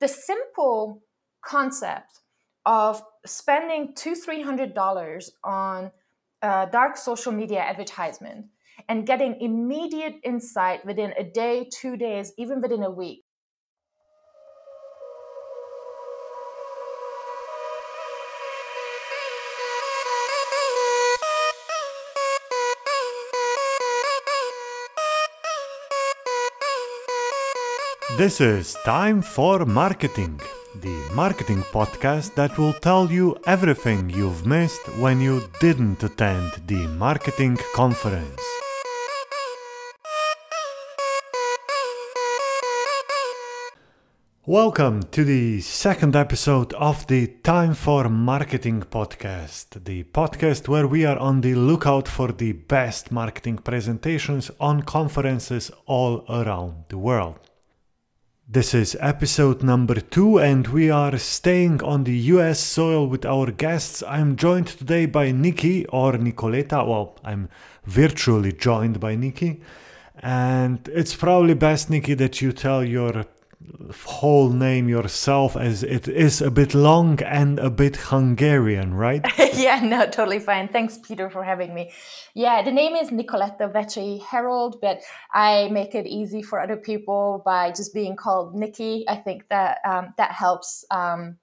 the simple concept of spending two, three hundred dollars on uh, dark social media advertisement and getting immediate insight within a day, two days, even within a week. This is Time for Marketing, the marketing podcast that will tell you everything you've missed when you didn't attend the marketing conference. Welcome to the second episode of the Time for Marketing podcast, the podcast where we are on the lookout for the best marketing presentations on conferences all around the world. This is episode number two, and we are staying on the US soil with our guests. I'm joined today by Nikki or Nicoleta. Well, I'm virtually joined by Nikki. And it's probably best, Nikki, that you tell your whole name yourself as it is a bit long and a bit Hungarian, right? yeah, no, totally fine. Thanks, Peter, for having me. Yeah, the name is Nicoletta Vecchi Herold, but I make it easy for other people by just being called Nikki. I think that um, that helps. Um,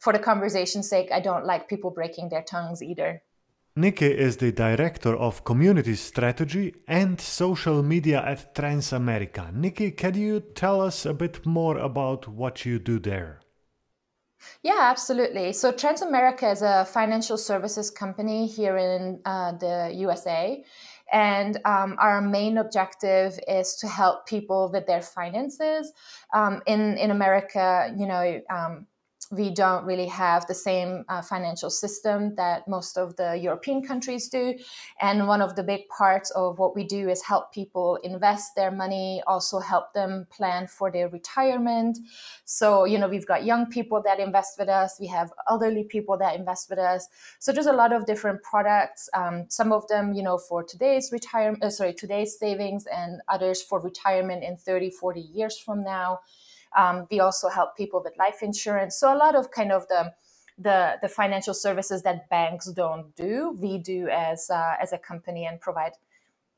for the conversation's sake, I don't like people breaking their tongues either. Nikki is the director of community strategy and social media at Transamerica. Nikki, can you tell us a bit more about what you do there? Yeah, absolutely. So Transamerica is a financial services company here in uh, the USA. And um, our main objective is to help people with their finances. Um, in, in America, you know, um, we don't really have the same uh, financial system that most of the European countries do. And one of the big parts of what we do is help people invest their money, also help them plan for their retirement. So, you know, we've got young people that invest with us, we have elderly people that invest with us. So there's a lot of different products, um, some of them, you know, for today's retirement, uh, sorry, today's savings, and others for retirement in 30, 40 years from now. Um, we also help people with life insurance. So a lot of kind of the the, the financial services that banks don't do, we do as uh, as a company and provide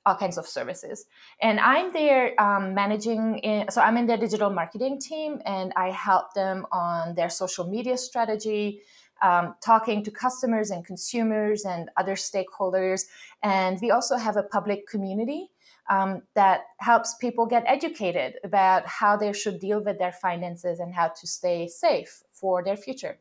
all kinds of services. And I'm there um, managing, in, so I'm in their digital marketing team and I help them on their social media strategy, um, talking to customers and consumers and other stakeholders. And we also have a public community um, that helps people get educated about how they should deal with their finances and how to stay safe for their future.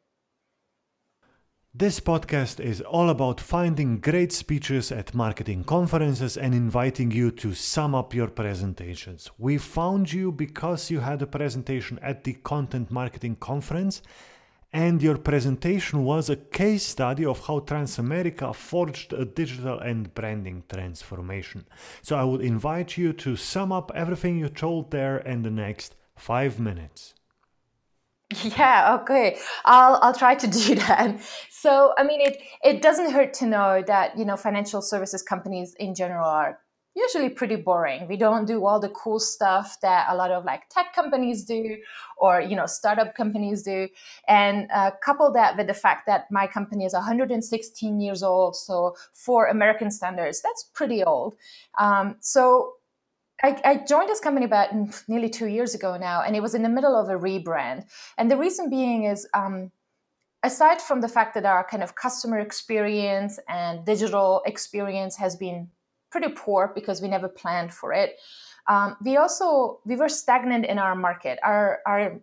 This podcast is all about finding great speeches at marketing conferences and inviting you to sum up your presentations. We found you because you had a presentation at the Content Marketing Conference and your presentation was a case study of how Transamerica forged a digital and branding transformation. So I would invite you to sum up everything you told there in the next five minutes. Yeah, okay. I'll I'll try to do that. So, I mean it it doesn't hurt to know that, you know, financial services companies in general are usually pretty boring. We don't do all the cool stuff that a lot of like tech companies do or, you know, startup companies do. And uh, couple that with the fact that my company is 116 years old. So for American standards, that's pretty old. Um, so I, joined this company about nearly two years ago now, and it was in the middle of a rebrand. And the reason being is, um, aside from the fact that our kind of customer experience and digital experience has been pretty poor because we never planned for it. Um, we also we were stagnant in our market. Our our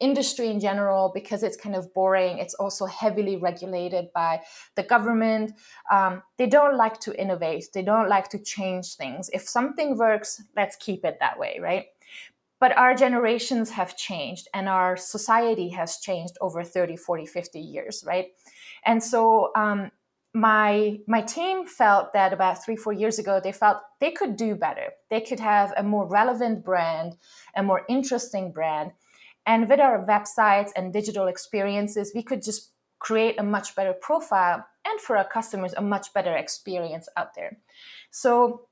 industry in general because it's kind of boring. It's also heavily regulated by the government. Um, they don't like to innovate. They don't like to change things. If something works, let's keep it that way, right? But our generations have changed and our society has changed over 30, 40, 50 years, right? And so um, my my team felt that about three four years ago they felt they could do better. They could have a more relevant brand a more interesting brand. And with our websites and digital experiences we could just create a much better profile and for our customers a much better experience out there. So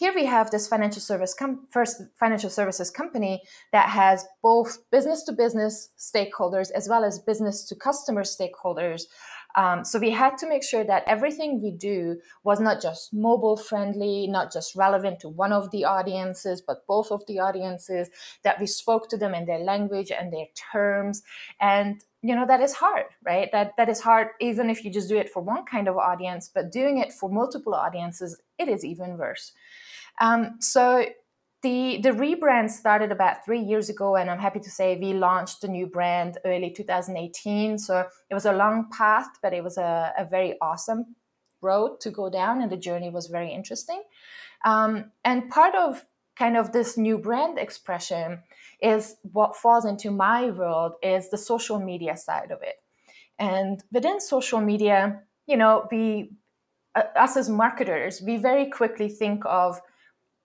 here we have this financial service com- first financial services company that has both business to business stakeholders as well as business to customer stakeholders um, so we had to make sure that everything we do was not just mobile friendly, not just relevant to one of the audiences, but both of the audiences, that we spoke to them in their language and their terms. And you know that is hard right that that is hard even if you just do it for one kind of audience but doing it for multiple audiences it is even worse um, so the the rebrand started about three years ago and i'm happy to say we launched the new brand early 2018 so it was a long path but it was a, a very awesome road to go down and the journey was very interesting. Um, and part of kind of this new brand expression is what falls into my world is the social media side of it. And within social media you know we uh, us as marketers we very quickly think of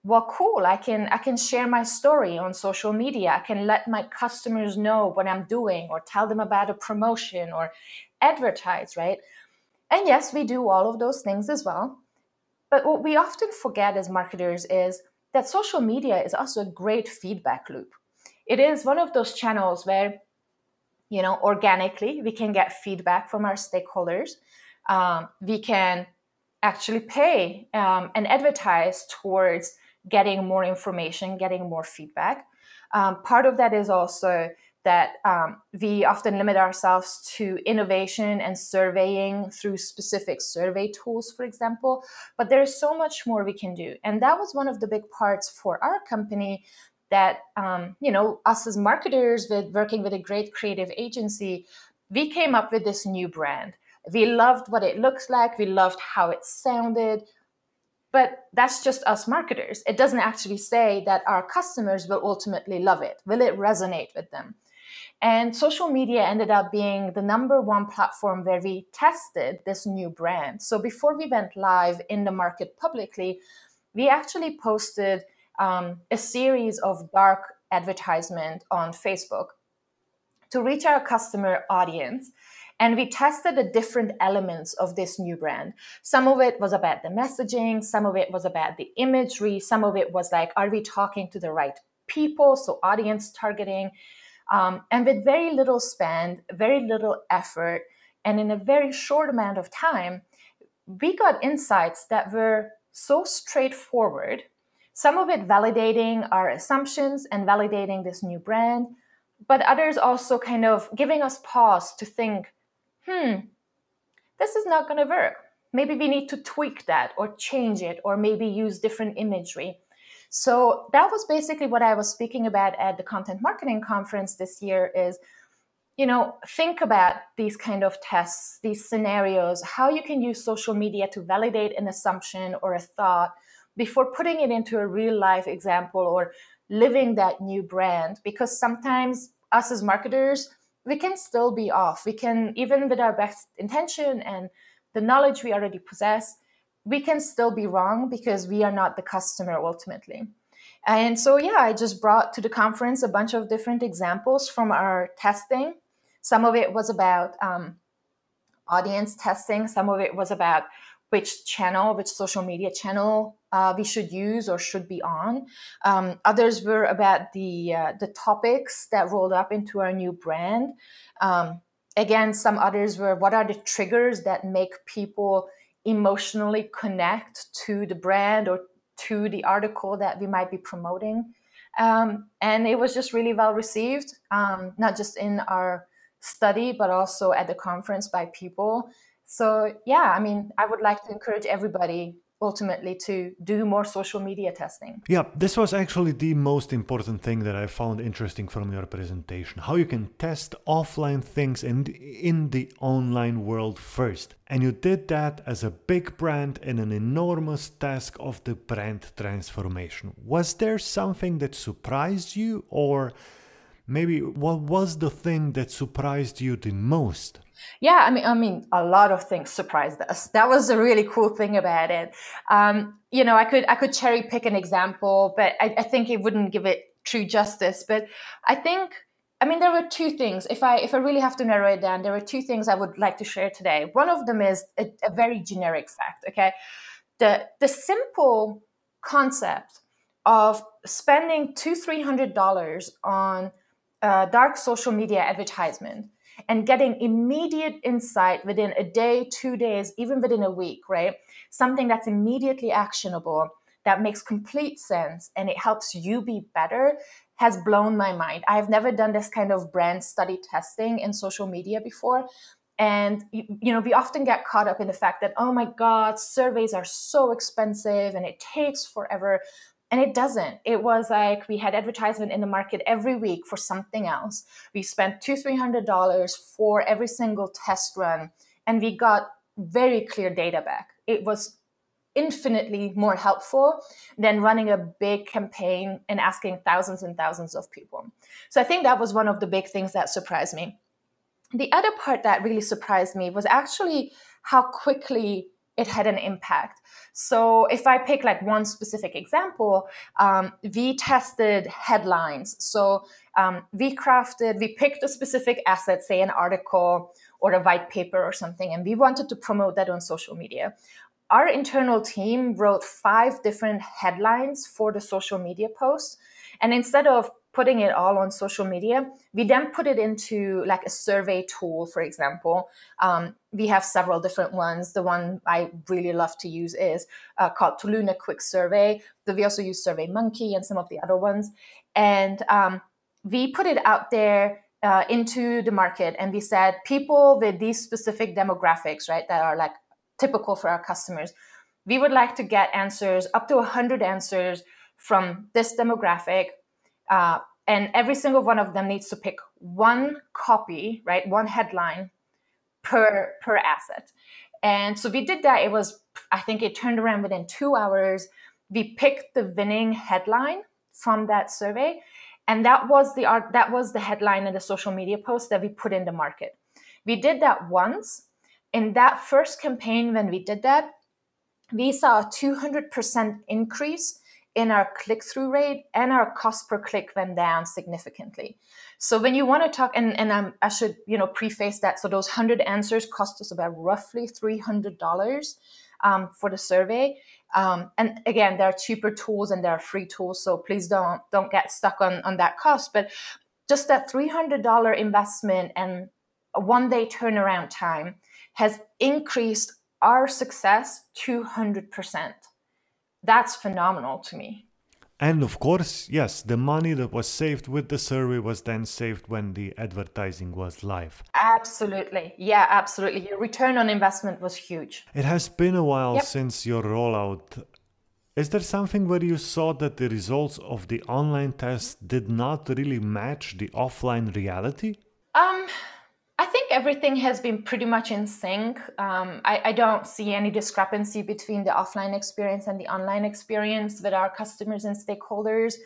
well cool. I can i can share my story on social media. I can let my customers know what i'm doing or tell them about a promotion or advertise right? And yes we do all of those things as well. But what we often forget as marketers is that social media is also a great feedback loop. It is one of those channels where you know organically we can get feedback from our stakeholders. Um, we can actually pay um, and advertise towards getting more information, getting more feedback. Um, part of that is also that um, we often limit ourselves to innovation and surveying through specific survey tools, for example. But there is so much more we can do. And that was one of the big parts for our company that, um, you know, us as marketers with working with a great creative agency, we came up with this new brand. We loved what it looks like. We loved how it sounded. But that's just us marketers. It doesn't actually say that our customers will ultimately love it. Will it resonate with them? And social media ended up being the number one platform where we tested this new brand. So before we went live in the market publicly, we actually posted um, a series of dark advertisement on Facebook to reach our customer audience and we tested the different elements of this new brand. Some of it was about the messaging, some of it was about the imagery, some of it was like, are we talking to the right people? So, audience targeting. Um, and with very little spend, very little effort, and in a very short amount of time, we got insights that were so straightforward. Some of it validating our assumptions and validating this new brand, but others also kind of giving us pause to think hmm, this is not going to work. Maybe we need to tweak that or change it or maybe use different imagery. So that was basically what I was speaking about at the content marketing conference this year is you know think about these kind of tests these scenarios how you can use social media to validate an assumption or a thought before putting it into a real life example or living that new brand because sometimes us as marketers we can still be off. We can, even with our best intention and the knowledge we already possess, we can still be wrong because we are not the customer ultimately. And so, yeah, I just brought to the conference a bunch of different examples from our testing. Some of it was about um, audience testing, some of it was about which channel, which social media channel uh, we should use or should be on. Um, others were about the uh, the topics that rolled up into our new brand. Um, again, some others were what are the triggers that make people emotionally connect to the brand or to the article that we might be promoting. Um, and it was just really well received, um, not just in our study, but also at the conference by people. So, yeah, I mean, I would like to encourage everybody ultimately to do more social media testing. Yeah, this was actually the most important thing that I found interesting from your presentation. How you can test offline things in in the online world first. And you did that as a big brand in an enormous task of the brand transformation. Was there something that surprised you or maybe what was the thing that surprised you the most? Yeah, I mean, I mean, a lot of things surprised us. That was a really cool thing about it. Um, you know, I could I could cherry pick an example, but I, I think it wouldn't give it true justice. But I think, I mean, there were two things. If I if I really have to narrow it down, there are two things I would like to share today. One of them is a, a very generic fact. Okay, the the simple concept of spending two three hundred dollars on uh, dark social media advertisement and getting immediate insight within a day two days even within a week right? Something that's immediately actionable that makes complete sense and it helps you be better has blown my mind. I've never done this kind of brand study testing in social media before and you know we often get caught up in the fact that oh my god surveys are so expensive and it takes forever and it doesn't. It was like we had advertisement in the market every week for something else. We spent two three hundred dollars for every single test run and we got very clear data back. It was infinitely more helpful than running a big campaign and asking thousands and thousands of people. So i think that was one of the big things that surprised me. The other part that really surprised me was actually how quickly it had an impact. So, if I pick like one specific example, um, we tested headlines. So, um, we crafted, we picked a specific asset, say an article or a white paper or something, and we wanted to promote that on social media. Our internal team wrote five different headlines for the social media post. And instead of putting it all on social media. We then put it into like a survey tool, for example. Um, we have several different ones. The one I really love to use is uh, called Toluna Quick Survey. We also use Survey Monkey and some of the other ones. And um, we put it out there uh, into the market and we said people with these specific demographics, right, that are like typical for our customers, we would like to get answers, up to 100 answers from this demographic uh, and every single one of them needs to pick one copy, right? One headline per per asset. And so we did that. It was, I think it turned around within two hours. We picked the winning headline from that survey. And that was the art, that was the headline in the social media post that we put in the market. We did that once. In that first campaign, when we did that, we saw a 200% increase in our click through rate and our cost per click went down significantly. So when you want to talk, and, and I'm, i should you know preface that. So those hundred answers cost us about roughly three hundred dollars um, for the survey. Um, and again, there are cheaper tools and there are free tools. So please don't don't get stuck on on that cost. But just that three hundred dollar investment and one day turnaround time has increased our success two hundred percent that's phenomenal to me. And of course, yes, the money that was saved with the survey was then saved when the advertising was live. Absolutely. Yeah, absolutely. Your return on investment was huge. It has been a while yep. since your rollout. Is there something where you saw that the results of the online test did not really match the offline reality? Um, everything has been pretty much in sync. Um, I, I, don't see any discrepancy between the offline experience and the online experience with our customers and stakeholders.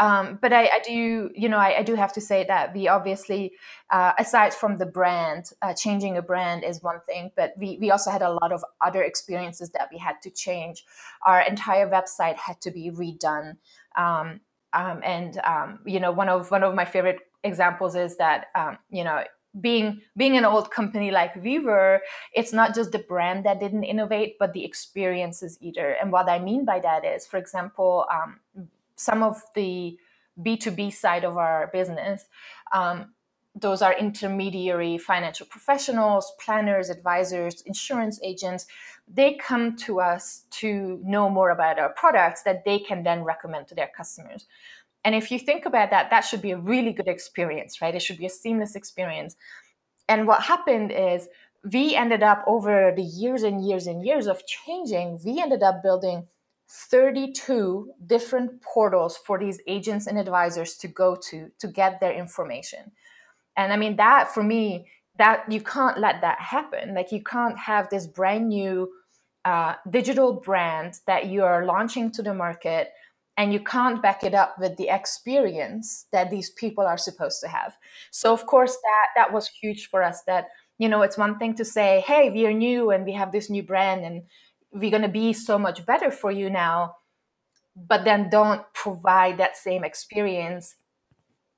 Um, but I, I, do, you know, I, I, do have to say that we obviously, uh, aside from the brand, uh, changing a brand is one thing, but we, we also had a lot of other experiences that we had to change. Our entire website had to be redone. Um, um and um, you know, one of one of my favorite examples is that um, you know being being an old company like we were, it's not just the brand that didn't innovate, but the experiences either. And what I mean by that is, for example, um, some of the B2B side of our business, um, those are intermediary financial professionals, planners, advisors, insurance agents. They come to us to know more about our products that they can then recommend to their customers. And if you think about that, that should be a really good experience, right? It should be a seamless experience. And what happened is we ended up over the years and years and years of changing, we ended up building 32 different portals for these agents and advisors to go to to get their information. And I mean that for me, that you can't let that happen. Like you can't have this brand new uh, digital brand that you are launching to the market and you can't back it up with the experience that these people are supposed to have. So of course that that was huge for us that you know it's one thing to say hey we are new and we have this new brand and we're going to be so much better for you now but then don't provide that same experience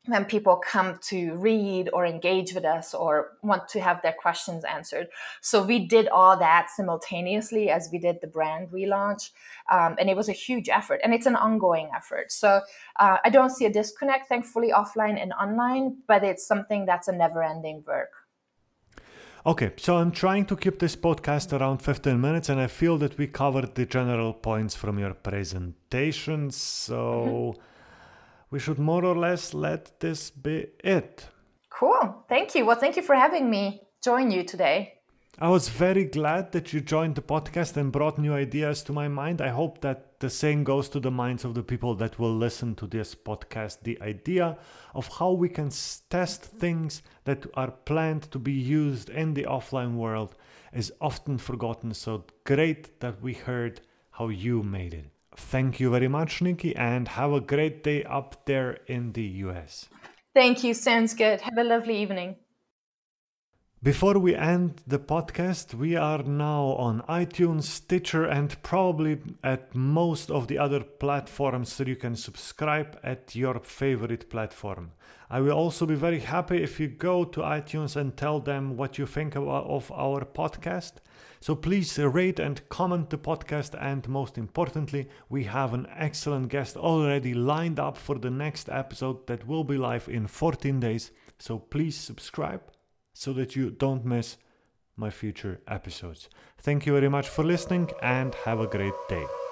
when people come to read or engage with us or want to have their questions answered. So we did all that simultaneously as we did the brand relaunch. Um, and it was a huge effort and it's an ongoing effort. So uh, I don't see a disconnect, thankfully, offline and online, but it's something that's a never ending work. Okay, so I'm trying to keep this podcast around 15 minutes, and I feel that we covered the general points from your presentation. So. Mm-hmm we should more or less let this be it. Cool. Thank you. Well, thank you for having me join you today. I was very glad that you joined the podcast and brought new ideas to my mind. I hope that the same goes to the minds of the people that will listen to this podcast. The idea of how we can test things that are planned to be used in the offline world is often forgotten. So great that we heard how you made it. Thank you very much, Nikki, and have a great day up there in the US. Thank you. Sounds good. Have a lovely evening. Before we end the podcast, we are now on iTunes, Stitcher, and probably at most of the other platforms so you can subscribe at your favorite platform. I will also be very happy if you go to iTunes and tell them what you think of, of our podcast. So please rate and comment the podcast, and most importantly, we have an excellent guest already lined up for the next episode that will be live in 14 days. So please subscribe so that you don't miss my future episodes. Thank you very much for listening and have a great day.